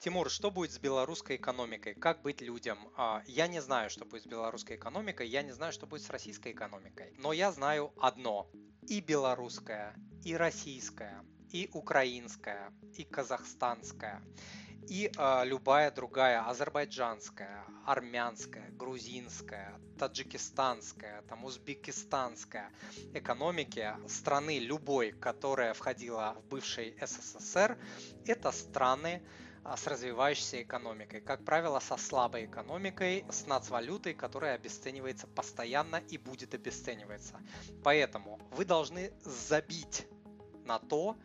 Тимур, что будет с белорусской экономикой? Как быть людям? А, я не знаю, что будет с белорусской экономикой, я не знаю, что будет с российской экономикой. Но я знаю одно. И белорусская, и российская, и украинская, и казахстанская, и э, любая другая азербайджанская, армянская, грузинская, таджикистанская, там узбекистанская экономики страны любой, которая входила в бывший СССР, это страны а, с развивающейся экономикой. Как правило, со слабой экономикой, с нацвалютой, которая обесценивается постоянно и будет обесцениваться. Поэтому вы должны забить на то,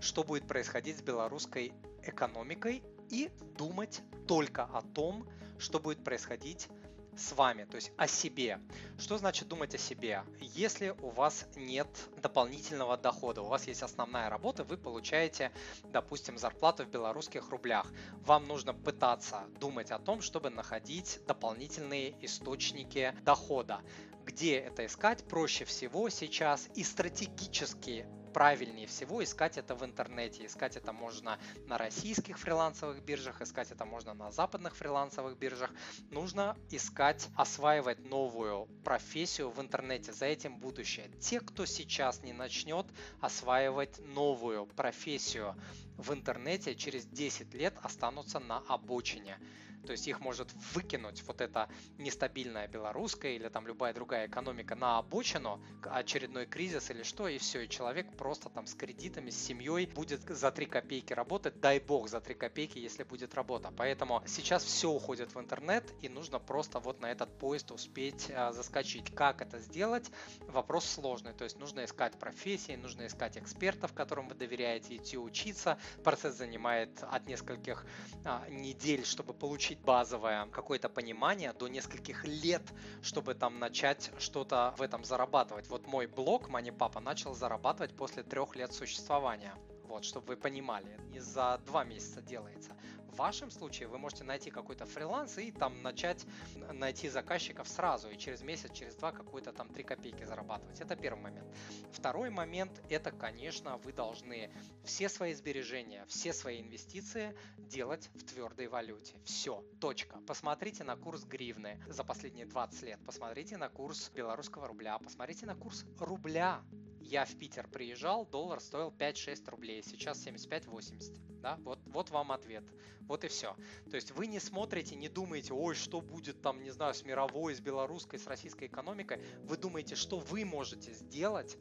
что будет происходить с белорусской экономикой и думать только о том, что будет происходить с вами, то есть о себе. Что значит думать о себе? Если у вас нет дополнительного дохода, у вас есть основная работа, вы получаете, допустим, зарплату в белорусских рублях. Вам нужно пытаться думать о том, чтобы находить дополнительные источники дохода. Где это искать? Проще всего сейчас и стратегически правильнее всего искать это в интернете. Искать это можно на российских фрилансовых биржах, искать это можно на западных фрилансовых биржах. Нужно искать, осваивать новую профессию в интернете. За этим будущее. Те, кто сейчас не начнет осваивать новую профессию в интернете, через 10 лет останутся на обочине. То есть их может выкинуть вот эта нестабильная белорусская или там любая другая экономика на обочину, очередной кризис или что, и все, и человек просто там с кредитами, с семьей будет за 3 копейки работать, дай бог за 3 копейки, если будет работа. Поэтому сейчас все уходит в интернет, и нужно просто вот на этот поезд успеть а, заскочить. Как это сделать? Вопрос сложный, то есть нужно искать профессии, нужно искать экспертов, которым вы доверяете, идти учиться. Процесс занимает от нескольких а, недель, чтобы получить получить базовое какое-то понимание до нескольких лет, чтобы там начать что-то в этом зарабатывать. Вот мой блог Money Papa начал зарабатывать после трех лет существования. Вот, чтобы вы понимали, не за два месяца делается. Вашем случае вы можете найти какой-то фриланс и там начать найти заказчиков сразу, и через месяц, через два какую-то там 3 копейки зарабатывать. Это первый момент. Второй момент, это, конечно, вы должны все свои сбережения, все свои инвестиции делать в твердой валюте. Все, точка. Посмотрите на курс гривны за последние 20 лет, посмотрите на курс белорусского рубля, посмотрите на курс рубля я в Питер приезжал, доллар стоил 5-6 рублей, сейчас 75-80. Да? Вот, вот вам ответ. Вот и все. То есть вы не смотрите, не думаете, ой, что будет там, не знаю, с мировой, с белорусской, с российской экономикой. Вы думаете, что вы можете сделать,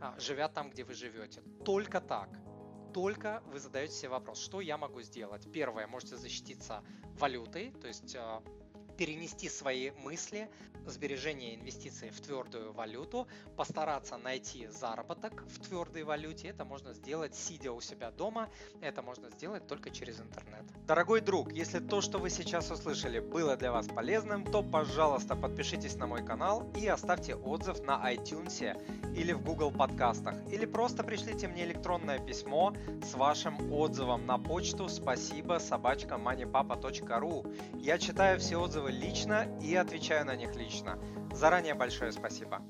а, живя там, где вы живете. Только так. Только вы задаете себе вопрос, что я могу сделать. Первое, можете защититься валютой, то есть а, перенести свои мысли, сбережения инвестиции в твердую валюту, постараться найти заработок в твердой валюте. Это можно сделать сидя у себя дома, это можно сделать только через интернет. Дорогой друг, если то, что вы сейчас услышали, было для вас полезным, то, пожалуйста, подпишитесь на мой канал и оставьте отзыв на iTunes или в Google подкастах, или просто пришлите мне электронное письмо с вашим отзывом на почту спасибо собачка moneypapa.ru. Я читаю все отзывы лично и отвечаю на них лично. Заранее большое спасибо.